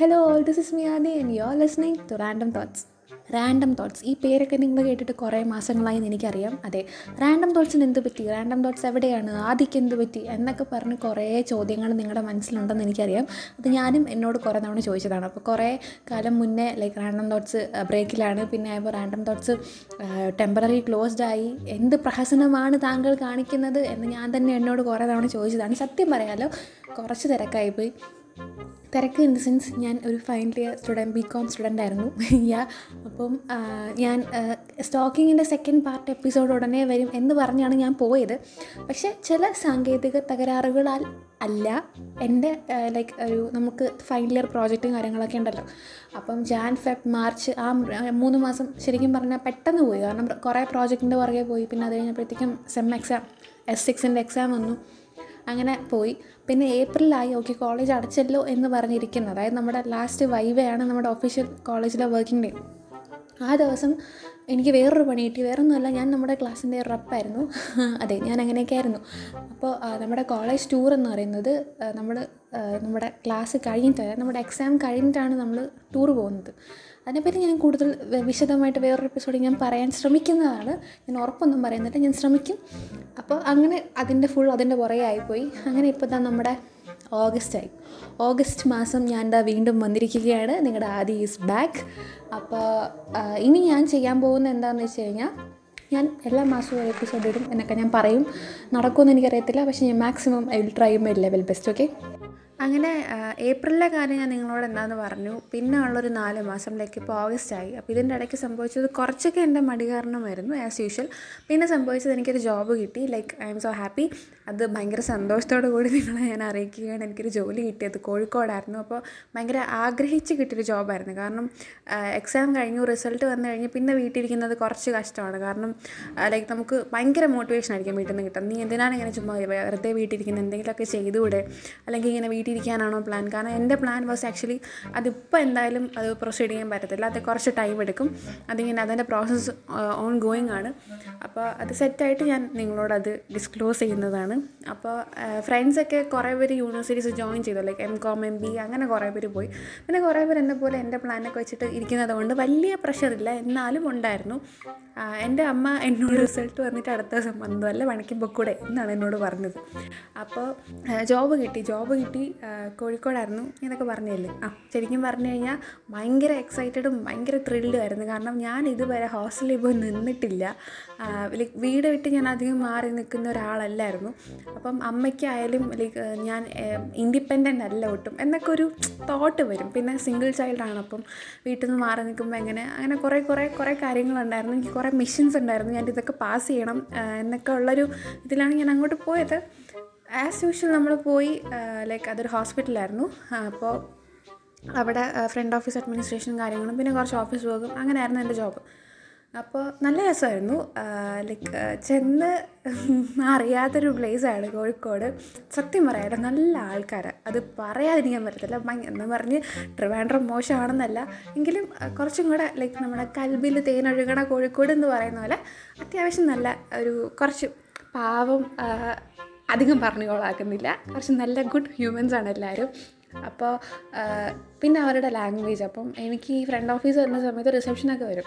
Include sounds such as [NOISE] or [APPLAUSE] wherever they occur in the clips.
Hello all this is me Adi and you are listening to random thoughts random thoughts ഈ പേരൊക്കെ നിങ്ങൾ കേട്ടിട്ട് കുറേ മാസങ്ങളായി എനിക്കറിയാം. അതെ റാൻഡം തോട്ട്സിന് എന്ത് പറ്റി? റാൻഡം തോട്ട്സ് എവിടെയാണ്? ആദിക്ക് എന്ത് പറ്റി? എന്നൊക്കെ പറഞ്ഞ് കുറേ ചോദ്യങ്ങൾ നിങ്ങളുടെ മനസ്സിലുണ്ടെന്ന് എനിക്കറിയാം. അത് ഞാനും എന്നോട് കുറേ തവണ ചോദിച്ചതാണ്. അപ്പോൾ കുറേ കാലം മുന്നേ ലൈക്ക് റാൻഡം തോട്ട്സ് ബ്രേക്കിലാണ് പിന്നെ ആയപ്പോൾ റാൻഡം തോട്ട്സ് ടെമ്പററി ക്ലോസ്ഡ് ആയി. എന്ത് പ്രഹസനമാണ് താങ്കൾ കാണിക്കുന്നത് എന്ന് ഞാൻ തന്നെ എന്നോട് കുറേ തവണ ചോദിച്ചതാണ്. സത്യം പറയാലോ കുറച്ച് തിരക്കായിപ്പോയി. തിരക്ക് ഇൻ ദ സെൻസ് ഞാൻ ഒരു final year student B com student ആയിരുന്നു. [LAUGHS] യാ അപ്പം ഞാൻ സ്റ്റോക്കിങ്ങിന്റെ സെക്കൻഡ് പാർട്ട് എപ്പിസോഡ് ഉടനെ വരും എന്ന് പറഞ്ഞാണ് ഞാൻ പോയത്. പക്ഷേ ചില സാങ്കേതിക തകരാറുകളാൽ അല്ല എന്റെ ലൈക്ക് ഒരു നമുക്ക് ഫൈനൽ ഇയർ പ്രോജക്റ്റും കാര്യങ്ങളൊക്കെ ഉണ്ടല്ലോ. അപ്പം ജാൻ ഫെബ് മാർച്ച് ആ മൂന്ന് മാസം ശരിക്കും പറഞ്ഞാൽ പെട്ടെന്ന് പോയി. കാരണം കുറേ പ്രോജക്റ്റിന്റെ പുറകെ പോയി. പിന്നെ അത് കഴിഞ്ഞപ്പോഴത്തേക്കും സെം എക്സാം എസ് സിക്സിന്റെ എക്സാം വന്നു. അങ്ങനെ പോയി. പിന്നെ ഏപ്രിലായി ഓക്കെ കോളേജ് അടച്ചല്ലോ എന്ന് പറഞ്ഞിരിക്കുന്നത് അതായത് നമ്മുടെ ലാസ്റ്റ് വൈവയാണ് നമ്മുടെ ഒഫീഷ്യൽ കോളേജിലെ വർക്കിംഗ് ഡേ ആ ദിവസം എനിക്ക് വേറൊരു പണി കിട്ടി. വേറൊന്നുമല്ല ഞാൻ നമ്മുടെ ക്ലാസ്സിന്റെ റപ്പായിരുന്നു [LAUGHS] അതെ ഞാൻ അങ്ങനെയൊക്കെ ആയിരുന്നു. അപ്പോൾ നമ്മുടെ കോളേജ് ടൂർ എന്ന് പറയുന്നത് നമ്മൾ നമ്മുടെ ക്ലാസ് കഴിഞ്ഞിട്ട് നമ്മുടെ എക്സാം കഴിഞ്ഞിട്ടാണ് നമ്മൾ ടൂർ പോകുന്നത്. അതിനെപ്പറ്റി ഞാൻ കൂടുതൽ വിശദമായിട്ട് വേറൊരു എപ്പിസോഡിൽ ഞാൻ പറയാൻ ശ്രമിക്കുന്നതാണ്. ഞാൻ ഉറപ്പൊന്നും പറയുന്നില്ല. ഞാൻ ശ്രമിക്കും. അപ്പോൾ അങ്ങനെ അതിന്റെ ഫുൾ അതിന്റെ പുറകെ ആയിപ്പോയി. അങ്ങനെ ഇപ്പോൾ തന്നെ നമ്മുടെ ഓഗസ്റ്റ് ആയി. ഓഗസ്റ്റ് മാസം ഞാൻ എന്താ വീണ്ടും വന്നിരിക്കുകയാണ്. നിങ്ങളുടെ ആദി ഈസ് ബാക്ക് അപ്പോൾ ഇനി ഞാൻ ചെയ്യാൻ പോകുന്ന എന്താണെന്ന് വെച്ച് കഴിഞ്ഞാൽ ഞാൻ എല്ലാ മാസവും ഒരു എപ്പിസോഡ് ഇടും എന്നൊക്കെ ഞാൻ പറയും. നടക്കുമെന്ന് എനിക്കറിയത്തില്ല. പക്ഷേ ഞാൻ maximum I will try my level best okay അങ്ങനെ ഏപ്രിലിലെ കാര്യം ഞാൻ നിങ്ങളോട് എന്താണെന്ന് പറഞ്ഞു. പിന്നെ ഉള്ളൊരു നാല് മാസത്തിലേക്ക് ഇപ്പോൾ ഓഗസ്റ്റ് ആയി അപ്പോൾ ഇതിന്റെ ഇടയ്ക്ക് സംഭവിച്ചത് കുറച്ചൊക്കെ എന്റെ മടി കാരണമായിരുന്നു ആസ് യൂഷ്വൽ പിന്നെ സംഭവിച്ചത് എനിക്കൊരു ജോബ് കിട്ടി. Like I am so happy അത് ഭയങ്കര സന്തോഷത്തോടു കൂടി നിങ്ങളെ ഞാൻ അറിയിക്കുകയാണ്. എനിക്കൊരു ജോലി കിട്ടിയത് കോഴിക്കോടായിരുന്നു. അപ്പോൾ ഭയങ്കര ആഗ്രഹിച്ച് കിട്ടിയൊരു ജോബായിരുന്നു കാരണം എക്സാം കഴിഞ്ഞു റിസൾട്ട് വന്നു കഴിഞ്ഞ് പിന്നെ വീട്ടിലിരിക്കുന്നത് കുറച്ച് കഷ്ടമാണ്. കാരണം ലൈക്ക് നമുക്ക് ഭയങ്കര മോട്ടിവേഷൻ ആയിരിക്കും വീട്ടിൽ നിന്ന് കിട്ടും നീ എന്തിനാണ് ഇങ്ങനെ ചുമ്മാ വെറുതെ വീട്ടിലിരിക്കുന്നത് എന്തെങ്കിലുമൊക്കെ ചെയ്തുകൂടെ? അല്ലെങ്കിൽ ഇങ്ങനെ വീട്ടിലിരിക്കാനാണോ പ്ലാൻ കാരണം എന്റെ പ്ലാൻ വാസ് ആക്ച്വലി അതിപ്പോൾ എന്തായാലും അത് പ്രൊസീഡ് ചെയ്യാൻ പറ്റത്തില്ല. അത് കുറച്ച് ടൈം എടുക്കും. അതിങ്ങനെ അതിന്റെ പ്രോസസ്സ് ഓൺ ഗോയിങ് ആണ്. അപ്പോൾ അത് സെറ്റായിട്ട് ഞാൻ നിങ്ങളോട് അത് ഡിസ്ക്ലോസ് ചെയ്യുന്നതാണ്. അപ്പോൾ ഫ്രണ്ട്സൊക്കെ കുറേ പേര് യൂണിവേഴ്സിറ്റീസ് ജോയിൻ ചെയ്തു. Like M com M B അങ്ങനെ കുറേ പേര് പോയി. പിന്നെ കുറേ പേര് എന്നെ പോലെ എന്റെ പ്ലാനൊക്കെ വെച്ചിട്ട് ഇരിക്കുന്നത് കൊണ്ട് വലിയ പ്രഷറില്ല എന്നാലും ഉണ്ടായിരുന്നു. എന്റെ അമ്മ എന്നോട് റിസൾട്ട് വന്നിട്ട് അടുത്ത ദിവസം വന്നു. വല്ല പണിക്കും പൊക്കൂടെ എന്നാണ് എന്നോട് പറഞ്ഞത്. അപ്പോൾ ജോബ് കിട്ടി. ജോബ് കിട്ടി. കോഴിക്കോടായിരുന്നു. ഇതൊക്കെ പറഞ്ഞില്ലേ? ആ ശരിക്കും പറഞ്ഞു കഴിഞ്ഞാൽ ഭയങ്കര എക്സൈറ്റഡും ഭയങ്കര ത്രില്ഡും ആയിരുന്നു. കാരണം ഞാൻ ഇതുവരെ ഹോസ്റ്റലിൽ പോയി നിന്നിട്ടില്ല. ലൈക്ക് വീട് വിട്ട് ഞാൻ അധികം മാറി നിൽക്കുന്ന ഒരാളല്ലായിരുന്നു. അപ്പം അമ്മയ്ക്കായാലും ലൈക്ക് ഞാൻ ഇൻഡിപെൻഡന്റ് അല്ല ഒട്ടും. എന്നൊക്കെ ഒരു തോട്ട് വരും. പിന്നെ സിംഗിൾ ചൈൽഡാണ് അപ്പം വീട്ടിൽ നിന്ന് മാറി നിൽക്കുമ്പോൾ എങ്ങനെ അങ്ങനെ കുറേ കുറേ കുറേ കാര്യങ്ങളുണ്ടായിരുന്നു. എനിക്ക് കുറേ മിഷൻസ് ഉണ്ടായിരുന്നു. ഞാൻ ഇതൊക്കെ പാസ് ചെയ്യണം എന്നൊക്കെ ഉള്ളൊരു ഇതിലാണ് ഞാൻ അങ്ങോട്ട് പോയത്. ആസ് യൂഷ്വൽ നമ്മൾ പോയി ലൈക്ക് അതൊരു ഹോസ്പിറ്റലായിരുന്നു അപ്പോൾ അവിടെ ഫ്രണ്ട് ഓഫീസ് അഡ്മിനിസ്ട്രേഷനും കാര്യങ്ങളും പിന്നെ കുറച്ച് ഓഫീസ് വർക്കും അങ്ങനെയായിരുന്നു എന്റെ ജോബ് അപ്പോൾ നല്ല രസമായിരുന്നു. ലൈക്ക് ചെന്ന് അറിയാത്തൊരു പ്ലേസാണ് കോഴിക്കോട്. സത്യം പറയാതെ നല്ല ആൾക്കാർ അത് പറയാതിരിക്കാൻ പറ്റത്തില്ല. എന്ന് പറഞ്ഞ് ട്രിവാൻഡ്രം മോശമാണെന്നല്ല. എങ്കിലും കുറച്ചും കൂടെ ലൈക്ക് നമ്മുടെ കൽബിൽ തേനൊഴുകണ കോഴിക്കോട് എന്ന് പറയുന്ന പോലെ അത്യാവശ്യം നല്ല ഒരു കുറച്ച് പാവം അധികം പറഞ്ഞു കോളാക്കുന്നില്ല കുറച്ച് നല്ല ഗുഡ് ഹ്യൂമൻസ് ആണ് എല്ലാവരും അപ്പോൾ പിന്നെ അവരുടെ ലാംഗ്വേജ് അപ്പം എനിക്ക് ഈ ഫ്രണ്ട് ഓഫീസ് വരുന്ന സമയത്ത് റിസപ്ഷനൊക്കെ വരും.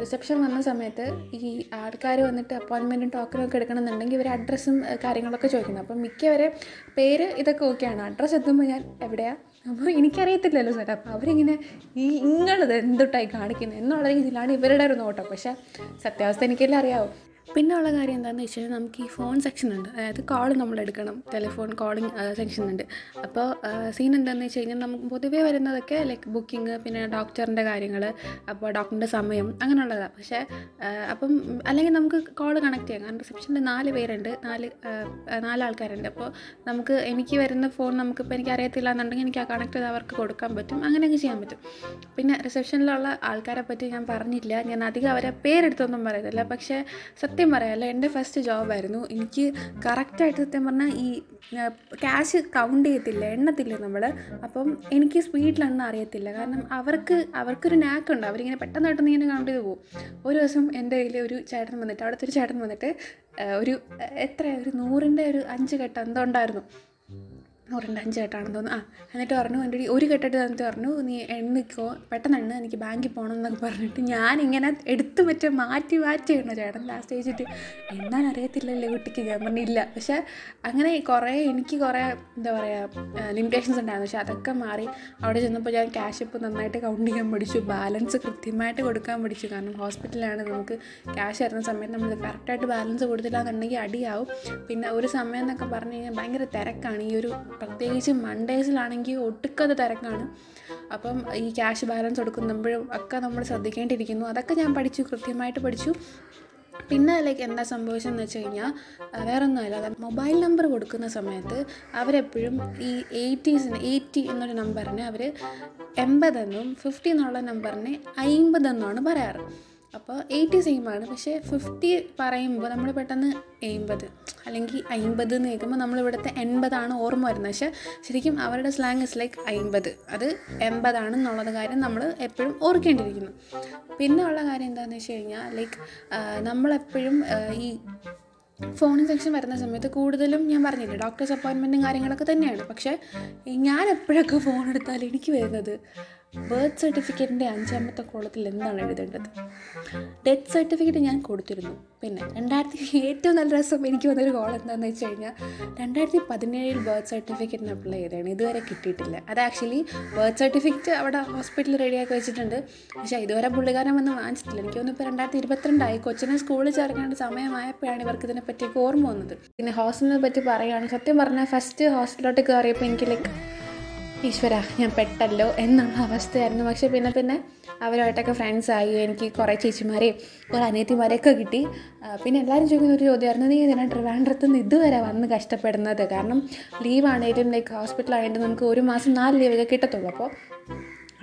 റിസപ്ഷൻ വന്ന സമയത്ത് ഈ ആൾക്കാർ വന്നിട്ട് അപ്പോയിൻമെന്റും ടോക്കനും ഒക്കെ എടുക്കണമെന്നുണ്ടെങ്കിൽ ഇവർ അഡ്രസ്സും കാര്യങ്ങളൊക്കെ ചോദിക്കുന്നത് അപ്പം മിക്കവരെ പേര് ഇതൊക്കെ ഓക്കെയാണ് അഡ്രസ്സ് എത്തുമ്പോൾ ഞാൻ എവിടെയാണ് അപ്പോൾ എനിക്കറിയത്തില്ലല്ലോ സാർ അപ്പോൾ അവരിങ്ങനെ ഈ ഇങ്ങളിത് എന്തുട്ടായി കാണിക്കുന്നത് എന്നുള്ള രീതിയിലാണ് ഇവരുടെ ഒരു നോട്ടം. പക്ഷേ സത്യാവസ്ഥ എനിക്കെല്ലാം അറിയാവും. പിന്നെ ഉള്ള കാര്യം എന്താണെന്ന് വെച്ച് കഴിഞ്ഞാൽ നമുക്ക് ഈ ഫോൺ സെക്ഷൻ ഉണ്ട്. അതായത് കോൾ നമ്മൾ എടുക്കണം. ടെലിഫോൺ കോളിങ് സെക്ഷൻ ഉണ്ട്. അപ്പോൾ സീൻ എന്താണെന്ന് വെച്ച് കഴിഞ്ഞാൽ നമുക്ക് പൊതുവേ വരുന്നതൊക്കെ ലൈക്ക് ബുക്കിംഗ് പിന്നെ ഡോക്ടറിന്റെ കാര്യങ്ങൾ അപ്പോൾ ഡോക്ടറിന്റെ സമയം അങ്ങനെയുള്ളതാണ് പക്ഷേ അപ്പം അല്ലെങ്കിൽ നമുക്ക് കോൾ കണക്ട് ചെയ്യാം. കാരണം റിസപ്ഷനിൽ നാല് പേരുണ്ട്. നാല് നാല് ആൾക്കാരുണ്ട് അപ്പോൾ നമുക്ക് എനിക്ക് വരുന്ന ഫോൺ നമുക്കിപ്പോൾ എനിക്ക് അറിയത്തില്ല എന്നുണ്ടെങ്കിൽ എനിക്ക് ആ കണക്ട് ചെയ്ത് അവർക്ക് കൊടുക്കാൻ പറ്റും. അങ്ങനെയൊക്കെ ചെയ്യാൻ പറ്റും. പിന്നെ റിസപ്ഷനിലുള്ള ആൾക്കാരെ പറ്റി ഞാൻ പറഞ്ഞില്ല. ഞാൻ അധികം അവരെ പേരെടുത്തൊന്നും പറയത്തില്ല. പക്ഷേ സത്യം പറയാമല്ലോ എന്റെ ഫസ്റ്റ് ജോബായിരുന്നു എനിക്ക് കറക്റ്റായിട്ട് സത്യം പറഞ്ഞാൽ ഈ ക്യാഷ് കൗണ്ട് ചെയ്യത്തില്ല എണ്ണത്തില്ല നമ്മൾ അപ്പം എനിക്ക് സ്പീഡിലൊന്നും അറിയത്തില്ല. കാരണം അവർക്ക് അവർക്കൊരു നാക്കുണ്ട് അവരിങ്ങനെ പെട്ടെന്ന് പെട്ടെന്ന് ഇങ്ങനെ കൗണ്ട് ചെയ്ത് പോകും ഒരു ദിവസം എന്റെ കയ്യിൽ ഒരു ചേട്ടൻ വന്നിട്ട് അവിടുത്തെ ഒരു ചേട്ടൻ വന്നിട്ട് ഒരു എത്ര ഒരു നൂറിന്റെ ഒരു അഞ്ച് കെട്ട് എന്തോ ഉണ്ടായിരുന്നു. ഓ രണ്ട് അഞ്ച് കെട്ടാണെന്ന് തോന്നുന്നു. ആ എന്നിട്ട് പറഞ്ഞു എന്റെ ഒരു കെട്ടിട്ട് തന്നിട്ട് പറഞ്ഞു നീ എണ്ണിക്കോ പെട്ടെന്ന് എണ്ണ എനിക്ക് ബാങ്കിൽ പോകണം എന്നൊക്കെ പറഞ്ഞിട്ട് ഞാനിങ്ങനെ എടുത്തു മറ്റേ മാറ്റി മാറ്റി എണ്ണ ചേട്ടൻ ലാസ്റ്റ് ചോദിച്ചിട്ട് എണ്ണാൻ അറിയത്തില്ലല്ലേ കുട്ടിക്ക്. ഞാൻ പറഞ്ഞില്ല പക്ഷേ അങ്ങനെ കുറേ എനിക്ക് കുറേ എന്താ പറയുക ലിമിറ്റേഷൻസ് ഉണ്ടായിരുന്നു. പക്ഷേ അതൊക്കെ മാറി അവിടെ ചെന്നപ്പോൾ ഞാൻ ക്യാഷ് ഇപ്പോൾ നന്നായിട്ട് കൗണ്ട് ചെയ്യാൻ പഠിച്ചു. ബാലൻസ് കൃത്യമായിട്ട് കൊടുക്കാൻ പഠിച്ചു. കാരണം ഹോസ്പിറ്റലിലാണ് നമുക്ക് ക്യാഷ് തരുന്ന സമയത്ത് നമ്മൾ കറക്റ്റായിട്ട് ബാലൻസ് കൊടുത്തില്ല എന്നുണ്ടെങ്കിൽ അടിയാവും. പിന്നെ ഒരു സമയം എന്നൊക്കെ പറഞ്ഞു കഴിഞ്ഞാൽ ഭയങ്കര തിരക്കാണ്. ഈ ഒരു പ്രത്യേകിച്ച് മൺഡേസിലാണെങ്കിൽ ഒട്ടുക്കത് തിരക്കാണ്. അപ്പം ഈ ക്യാഷ് ബാലൻസ് കൊടുക്കുമ്പോഴും ഒക്കെ നമ്മൾ ശ്രദ്ധിക്കേണ്ടിയിരിക്കുന്നു. അതൊക്കെ ഞാൻ പഠിച്ചു കൃത്യമായിട്ട് പഠിച്ചു. പിന്നെ ലൈക്ക് എന്താ സംഭവിച്ചതെന്ന് വെച്ച് കഴിഞ്ഞാൽ വേറെ ഒന്നുമല്ല അത് മൊബൈൽ നമ്പർ കൊടുക്കുന്ന സമയത്ത് അവരെപ്പോഴും ഈ എയ്റ്റീസിന് എയ്റ്റി എന്നൊരു നമ്പറിന് അവർ എൺപതെന്നും ഫിഫ്റ്റി എന്നുള്ള നമ്പറിനെ അയിമ്പതെന്നുമാണ് പറയാറ്. അപ്പോൾ എയ്റ്റി സെയിമാണ് പക്ഷേ ഫിഫ്റ്റി പറയുമ്പോൾ നമ്മൾ പെട്ടെന്ന് എൺപത് അല്ലെങ്കിൽ അമ്പത് എന്ന് കേൾക്കുമ്പോൾ നമ്മളിവിടുത്തെ എൺപതാണ് ഓർമ്മ വരുന്നത്. പക്ഷേ ശരിക്കും അവരുടെ സ്ലാങ് ഇസ് ലൈക്ക് അമ്പത് അത് എൺപതാണ് എന്നുള്ളത് കാര്യം നമ്മൾ എപ്പോഴും ഓർക്കേണ്ടിയിരിക്കുന്നു. പിന്നെ ഉള്ള കാര്യം എന്താണെന്ന് വെച്ച് കഴിഞ്ഞാൽ ലൈക്ക് നമ്മളെപ്പോഴും ഈ ഫോൺ സെക്ഷൻ വരുന്ന സമയത്ത് കൂടുതലും ഞാൻ പറഞ്ഞില്ല ഡോക്ടേഴ്സ് അപ്പോയിൻമെന്റും കാര്യങ്ങളൊക്കെ തന്നെയാണ്. പക്ഷേ ഞാൻ എപ്പോഴൊക്കെ ഫോൺ എടുത്താൽ എനിക്ക് വരുന്നത് ബർത്ത് സർട്ടിഫിക്കറ്റിന്റെ അഞ്ചാമത്തെ കോളത്തിൽ എന്താണ് എഴുതേണ്ടത്? ഡെത്ത് സർട്ടിഫിക്കറ്റ് ഞാൻ കൊടുത്തിരുന്നു. പിന്നെ രണ്ടായിരത്തി ഏറ്റവും നല്ല രസം എനിക്ക് വന്നൊരു കോൾ എന്താണെന്ന് വെച്ച് കഴിഞ്ഞാൽ രണ്ടായിരത്തി പതിനേഴിൽ ബർത്ത് സർട്ടിഫിക്കറ്റിന് അപ്ലൈ ചെയ്തതാണ്. ഇതുവരെ കിട്ടിയിട്ടില്ല. അത് ആക്ച്വലി ബർത്ത് സർട്ടിഫിക്കറ്റ് അവിടെ ഹോസ്പിറ്റലിൽ റെഡിയാക്കി വെച്ചിട്ടുണ്ട്. പക്ഷേ ഇതുവരെ പുള്ളിക്കാരൻ വന്ന് വാങ്ങിച്ചിട്ടില്ല. എനിക്ക് തോന്നുന്നു ഇപ്പോൾ രണ്ടായിരത്തി ഇരുപത്തിരണ്ടായി കൊച്ചിനെ സ്കൂളിൽ ചേർക്കേണ്ട സമയമായപ്പോഴാണ് ഇവർക്ക് ഇതിനെപ്പറ്റിയൊക്കെ ഓർമ്മ വന്നത്. പിന്നെ ഹോസ്റ്റലിനെ പറ്റി പറയുകയാണ് സത്യം പറഞ്ഞാൽ ഫസ്റ്റ് ഹോസ്റ്റലിലോട്ട് കയറിയപ്പോൾ എനിക്ക് ലൈക്ക് ഈശ്വര ഞാൻ പെട്ടല്ലോ എന്നുള്ള അവസ്ഥയായിരുന്നു. പക്ഷേ പിന്നെ പിന്നെ അവരുമായിട്ടൊക്കെ ഫ്രണ്ട്സ് ആയി. എനിക്ക് കുറേ ചേച്ചിമാരെയും കുറേ അനിയത്തിമാരെയൊക്കെ കിട്ടി. പിന്നെ എല്ലാവരും ചോദിക്കുന്ന ഒരു ചോദ്യമായിരുന്നു നീ ഇതിനെ ട്രിവാൻഡ്രത്ത് നിന്ന് ഇതുവരെ വന്ന് കഷ്ടപ്പെടുന്നത്? കാരണം ലീവാണേലും ലൈക്ക് ഹോസ്പിറ്റലായിട്ട് നമുക്ക് ഒരു മാസം നാല് ലീവൊക്കെ കിട്ടത്തുള്ളൂ. അപ്പോൾ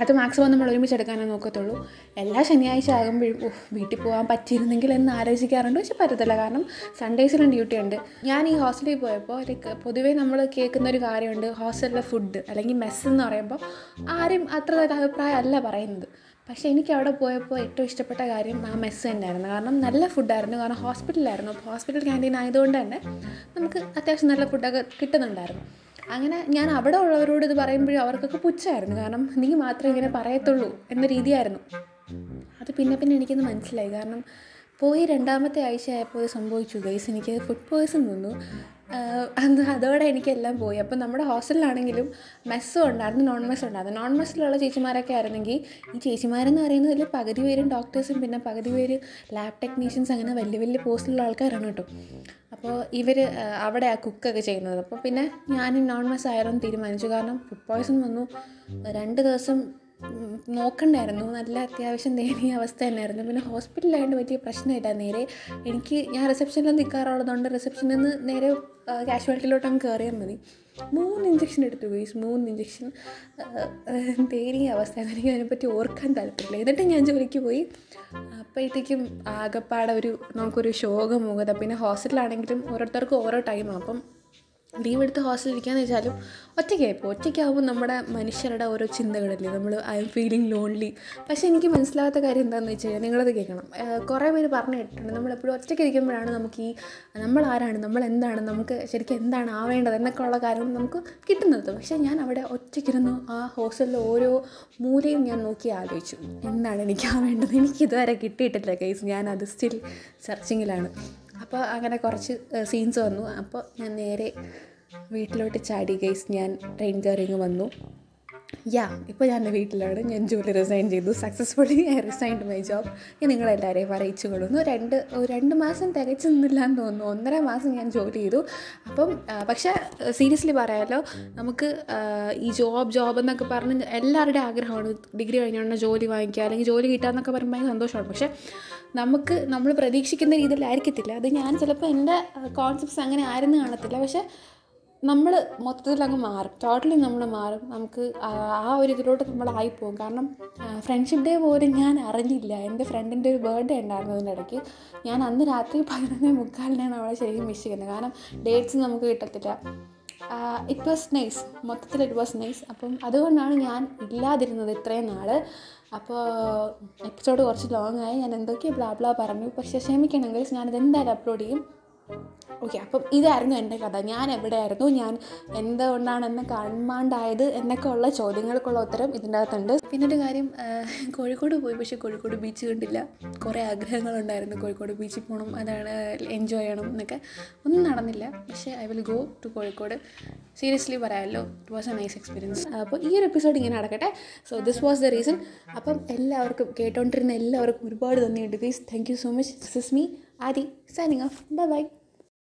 അത് മാക്സിമം നമ്മൾ ഒരുമിച്ച് എടുക്കാനേ നോക്കത്തുള്ളൂ. എല്ലാ ശനിയാഴ്ച ആകുമ്പോഴും വീട്ടിൽ പോകാൻ പറ്റിയിരുന്നെങ്കിൽ എന്ന് ആലോചിക്കാറുണ്ട്. പക്ഷെ പറ്റത്തില്ല. കാരണം സൺഡേസിലും ഡ്യൂട്ടി ഉണ്ട്. ഞാൻ ഈ ഹോസ്റ്റലിൽ പോയപ്പോൾ ലൈക്ക് പൊതുവേ നമ്മൾ കേൾക്കുന്ന ഒരു കാര്യമുണ്ട്. ഹോസ്റ്റലിലെ ഫുഡ് അല്ലെങ്കിൽ മെസ്സ് എന്ന് പറയുമ്പോൾ ആരും അത്ര ഒരു അഭിപ്രായമല്ല പറയുന്നത്. പക്ഷേ എനിക്ക് അവിടെ പോയപ്പോൾ ഏറ്റവും ഇഷ്ടപ്പെട്ട കാര്യം ആ മെസ്സ് തന്നെയായിരുന്നു. കാരണം നല്ല ഫുഡായിരുന്നു കാരണം ഹോസ്പിറ്റലായിരുന്നു അപ്പോൾ ഹോസ്പിറ്റൽ ക്യാന്റീൻ ആയതുകൊണ്ട് തന്നെ നമുക്ക് അത്യാവശ്യം നല്ല ഫുഡൊക്കെ കിട്ടുന്നുണ്ടായിരുന്നു. അങ്ങനെ ഞാൻ അവിടെ ഉള്ളവരോട് ഇത് പറയുമ്പോഴും അവർക്കൊക്കെ പുച്ഛമായിരുന്നു. കാരണം നീ മാത്രമേ ഇങ്ങനെ പറയത്തുള്ളൂ എന്ന രീതിയായിരുന്നു. അത് പിന്നെ പിന്നെ എനിക്കൊന്ന് മനസ്സിലായി. കാരണം പോയി രണ്ടാമത്തെ ആഴ്ച ആയപ്പോൾ സംഭവിച്ചു. ഗൈസ് എനിക്ക് ഫുഡ് പോയ്സൺ നിന്നു. അന്ന് അതോടെ എനിക്കെല്ലാം പോയി. അപ്പോൾ നമ്മുടെ ഹോസ്റ്റലിലാണെങ്കിലും മെസ്സും ഉണ്ടായിരുന്നു നോൺ മെസ്സും ഉണ്ടായിരുന്നു. നോൺ മെസ്സിലുള്ള ചേച്ചിമാരൊക്കെ ആയിരുന്നെങ്കിൽ ഈ ചേച്ചിമാരെന്ന് പറയുന്നതിൽ പകുതി പേരും ഡോക്ടേഴ്സും പിന്നെ പകുതി പേര് ലാബ് ടെക്നീഷ്യൻസ് അങ്ങനെ വലിയ വലിയ പോസ്റ്റിലുള്ള ആൾക്കാരാണ് കേട്ടോ. അപ്പോൾ ഇവർ അവിടെ ആ കുക്കൊക്കെ ചെയ്യുന്നത്. അപ്പോൾ പിന്നെ ഞാനും നോൺ വെസ് ആയാലും തീരുമാനിച്ചു. കാരണം ഫുഡ് പോയ്സൺ വന്നു. രണ്ട് ദിവസം നോക്കണ്ടായിരുന്നു. നല്ല അത്യാവശ്യം ദയനീയ അവസ്ഥ തന്നെയായിരുന്നു. പിന്നെ ഹോസ്പിറ്റലായതുകൊണ്ട് വലിയ പ്രശ്നമില്ല. നേരെ എനിക്ക് ഞാൻ റിസപ്ഷനിൽ നിൽക്കാറുള്ളതുകൊണ്ട് റിസപ്ഷനിൽ നിന്ന് നേരെ കാഷ്വാലിറ്റിയിലോട്ട് അങ്ങ് കയറിയാൽ മതി. മൂന്ന് ഇഞ്ചക്ഷൻ എടുത്തു ഗൈസ് മൂന്ന് ഇഞ്ചക്ഷൻ. ദയനീയ അവസ്ഥയായിരുന്നു എനിക്ക് അതിനെപ്പറ്റി ഓർക്കാൻ താല്പര്യമില്ല. എന്നിട്ട് ഞാൻ ജോലിക്ക് പോയി. അപ്പോഴത്തേക്കും ആകെപ്പാടെ ഒരു നമുക്കൊരു ശോകമുഖത പിന്നെ ഹോസ്പിറ്റലാണെങ്കിലും ഓരോരുത്തർക്കും ഓരോ ടൈമാണ് അപ്പം ലീവ് എടുത്ത് ഹോസ്റ്റലിൽ ഇരിക്കാന്ന് വെച്ചാലും ഒറ്റയ്ക്കായിപ്പോൾ ഒറ്റയ്ക്കാവുമ്പോൾ നമ്മുടെ മനുഷ്യരുടെ ഓരോ ചിന്തകളല്ലേ? നമ്മൾ ഐ എം ഫീലിംഗ് ലോൺലി പക്ഷേ എനിക്ക് മനസ്സിലാവാത്ത കാര്യം എന്താണെന്ന് വെച്ച് കഴിഞ്ഞാൽ നിങ്ങളത് കേൾക്കണം. കുറേ പേര് പറഞ്ഞു കേട്ടിട്ടുണ്ട്. നമ്മളെപ്പോഴും ഒറ്റയ്ക്ക് ഇരിക്കുമ്പോഴാണ് നമുക്ക് ഈ നമ്മൾ ആരാണ്? നമ്മൾ എന്താണ്? നമുക്ക് ശരിക്കും എന്താണ് ആവേണ്ടത്? എന്നൊക്കെ ഉള്ള കാര്യം നമുക്ക് കിട്ടുന്നത്. പക്ഷേ ഞാൻ അവിടെ ഒറ്റയ്ക്കിരുന്നു ആ ഹോസ്റ്റലിലെ ഓരോ മൂലയും ഞാൻ നോക്കി ആലോചിച്ചു. എന്താണ് എനിക്ക് ആവേണ്ടത്? എനിക്കിതുവരെ കിട്ടിയിട്ടില്ല കേസ് ഞാൻ അത് സ്റ്റിൽ സെർച്ചിങ്ങിലാണ് അപ്പോൾ അങ്ങനെ കുറച്ച് സീൻസ് വന്നു. അപ്പോൾ ഞാൻ നേരെ വീട്ടിലോട്ട് ചാടി ഗൈസ് ഞാൻ ട്രെയിൻ കയറിങ് വന്നു. യാ ഇപ്പോൾ ഞാൻ എന്റെ വീട്ടിലാണ്. ഞാൻ ജോലി റിസൈൻ ചെയ്തു. Successfully I resigned my job ഞാൻ നിങ്ങളെല്ലാവരെയും അറിയിച്ചു കൊള്ളുന്നു. രണ്ട് രണ്ട് മാസം തികച്ചു നിന്നില്ല എന്ന് തോന്നുന്നു. ഒന്നര മാസം ഞാൻ ജോലി ചെയ്തു. അപ്പം പക്ഷേ സീരിയസ്ലി പറയാമല്ലോ നമുക്ക് ഈ ജോബ് ജോബ് എന്നൊക്കെ പറഞ്ഞ് എല്ലാവരുടെയും ആഗ്രഹമാണ്. ഡിഗ്രി കഴിഞ്ഞുകൊണ്ട് ജോലി വാങ്ങിക്കുക. അല്ലെങ്കിൽ ജോലി കിട്ടാമെന്നൊക്കെ പറയുമ്പോൾ ഭയങ്കര സന്തോഷമാണ്. പക്ഷേ നമുക്ക് നമ്മൾ പ്രതീക്ഷിക്കുന്ന രീതിയിലായിരിക്കത്തില്ല. അത് ഞാൻ ചിലപ്പോൾ എന്റെ കോൺസെപ്റ്റ്സ് അങ്ങനെ ആയിരുന്നു കാണത്തില്ല. പക്ഷേ നമ്മൾ മൊത്തത്തിൽ അങ്ങ് മാറും. ടോട്ടലി നമ്മൾ മാറും. നമുക്ക് ആ ഒരു ഇതിലോട്ട് നമ്മളായി പോകും. കാരണം ഫ്രണ്ട്ഷിപ്പ് ഡേ പോലും ഞാൻ അറിഞ്ഞില്ല. എന്റെ ഫ്രണ്ടിന്റെ ഒരു ബർത്ത്ഡേ ഉണ്ടായിരുന്നു അതിനിടയ്ക്ക്. ഞാൻ അന്ന് രാത്രി [LAUGHS] പതിനൊന്നേ മുക്കാലിനാണ് അവളെ ശരിക്കും മിസ് ചെയ്യുന്നത്. കാരണം ഡേറ്റ്സ് നമുക്ക് കിട്ടത്തില്ല. ഇറ്റ് വാസ് നൈസ് മൊത്തത്തിൽ ഇറ്റ് വാസ് നൈസ് അപ്പം അതുകൊണ്ടാണ് ഞാൻ ഇല്ലാതിരുന്നത് ഇത്രയും നാൾ അപ്പോൾ എപ്പിസോഡ് കുറച്ച് ലോങ് ആയി. ഞാൻ എന്തൊക്കെയോ ബ്ലാബ്ലാ ബ്ലാ പറഞ്ഞു. പക്ഷേ ക്ഷമിക്കണം ഞാനിത് എന്തായാലും അപ്ലോഡ് ചെയ്യും. ഓക്കെ അപ്പം ഇതായിരുന്നു എന്റെ കഥ. ഞാൻ എവിടെയായിരുന്നു? ഞാൻ എന്തുകൊണ്ടാണ് എന്നെ കാണാണ്ടായത് എന്നൊക്കെ ഉള്ള ചോദ്യങ്ങൾക്കുള്ള ഉത്തരം ഇതിന്റെ അകത്തുണ്ട്. പിന്നെ ഒരു കാര്യം കോഴിക്കോട് പോയി. പക്ഷേ കോഴിക്കോട് ബീച്ച് കണ്ടില്ല. കുറേ ആഗ്രഹങ്ങളുണ്ടായിരുന്നു കോഴിക്കോട് ബീച്ചിൽ പോകണം അതാണ് എൻജോയ് ചെയ്യണം എന്നൊക്കെ. ഒന്നും നടന്നില്ല. പക്ഷേ I will go to Kozhikode. Seriously പറയാമല്ലോ it was a nice experience അപ്പോൾ ഈ ഒരു എപ്പിസോഡ് ഇങ്ങനെ നടക്കട്ടെ. So this was the reason അപ്പം എല്ലാവർക്കും കേട്ടോണ്ടിരുന്ന എല്ലാവർക്കും ഒരുപാട് നന്ദിയുണ്ട്. Please thank you so much this is me Adi signing off bye bye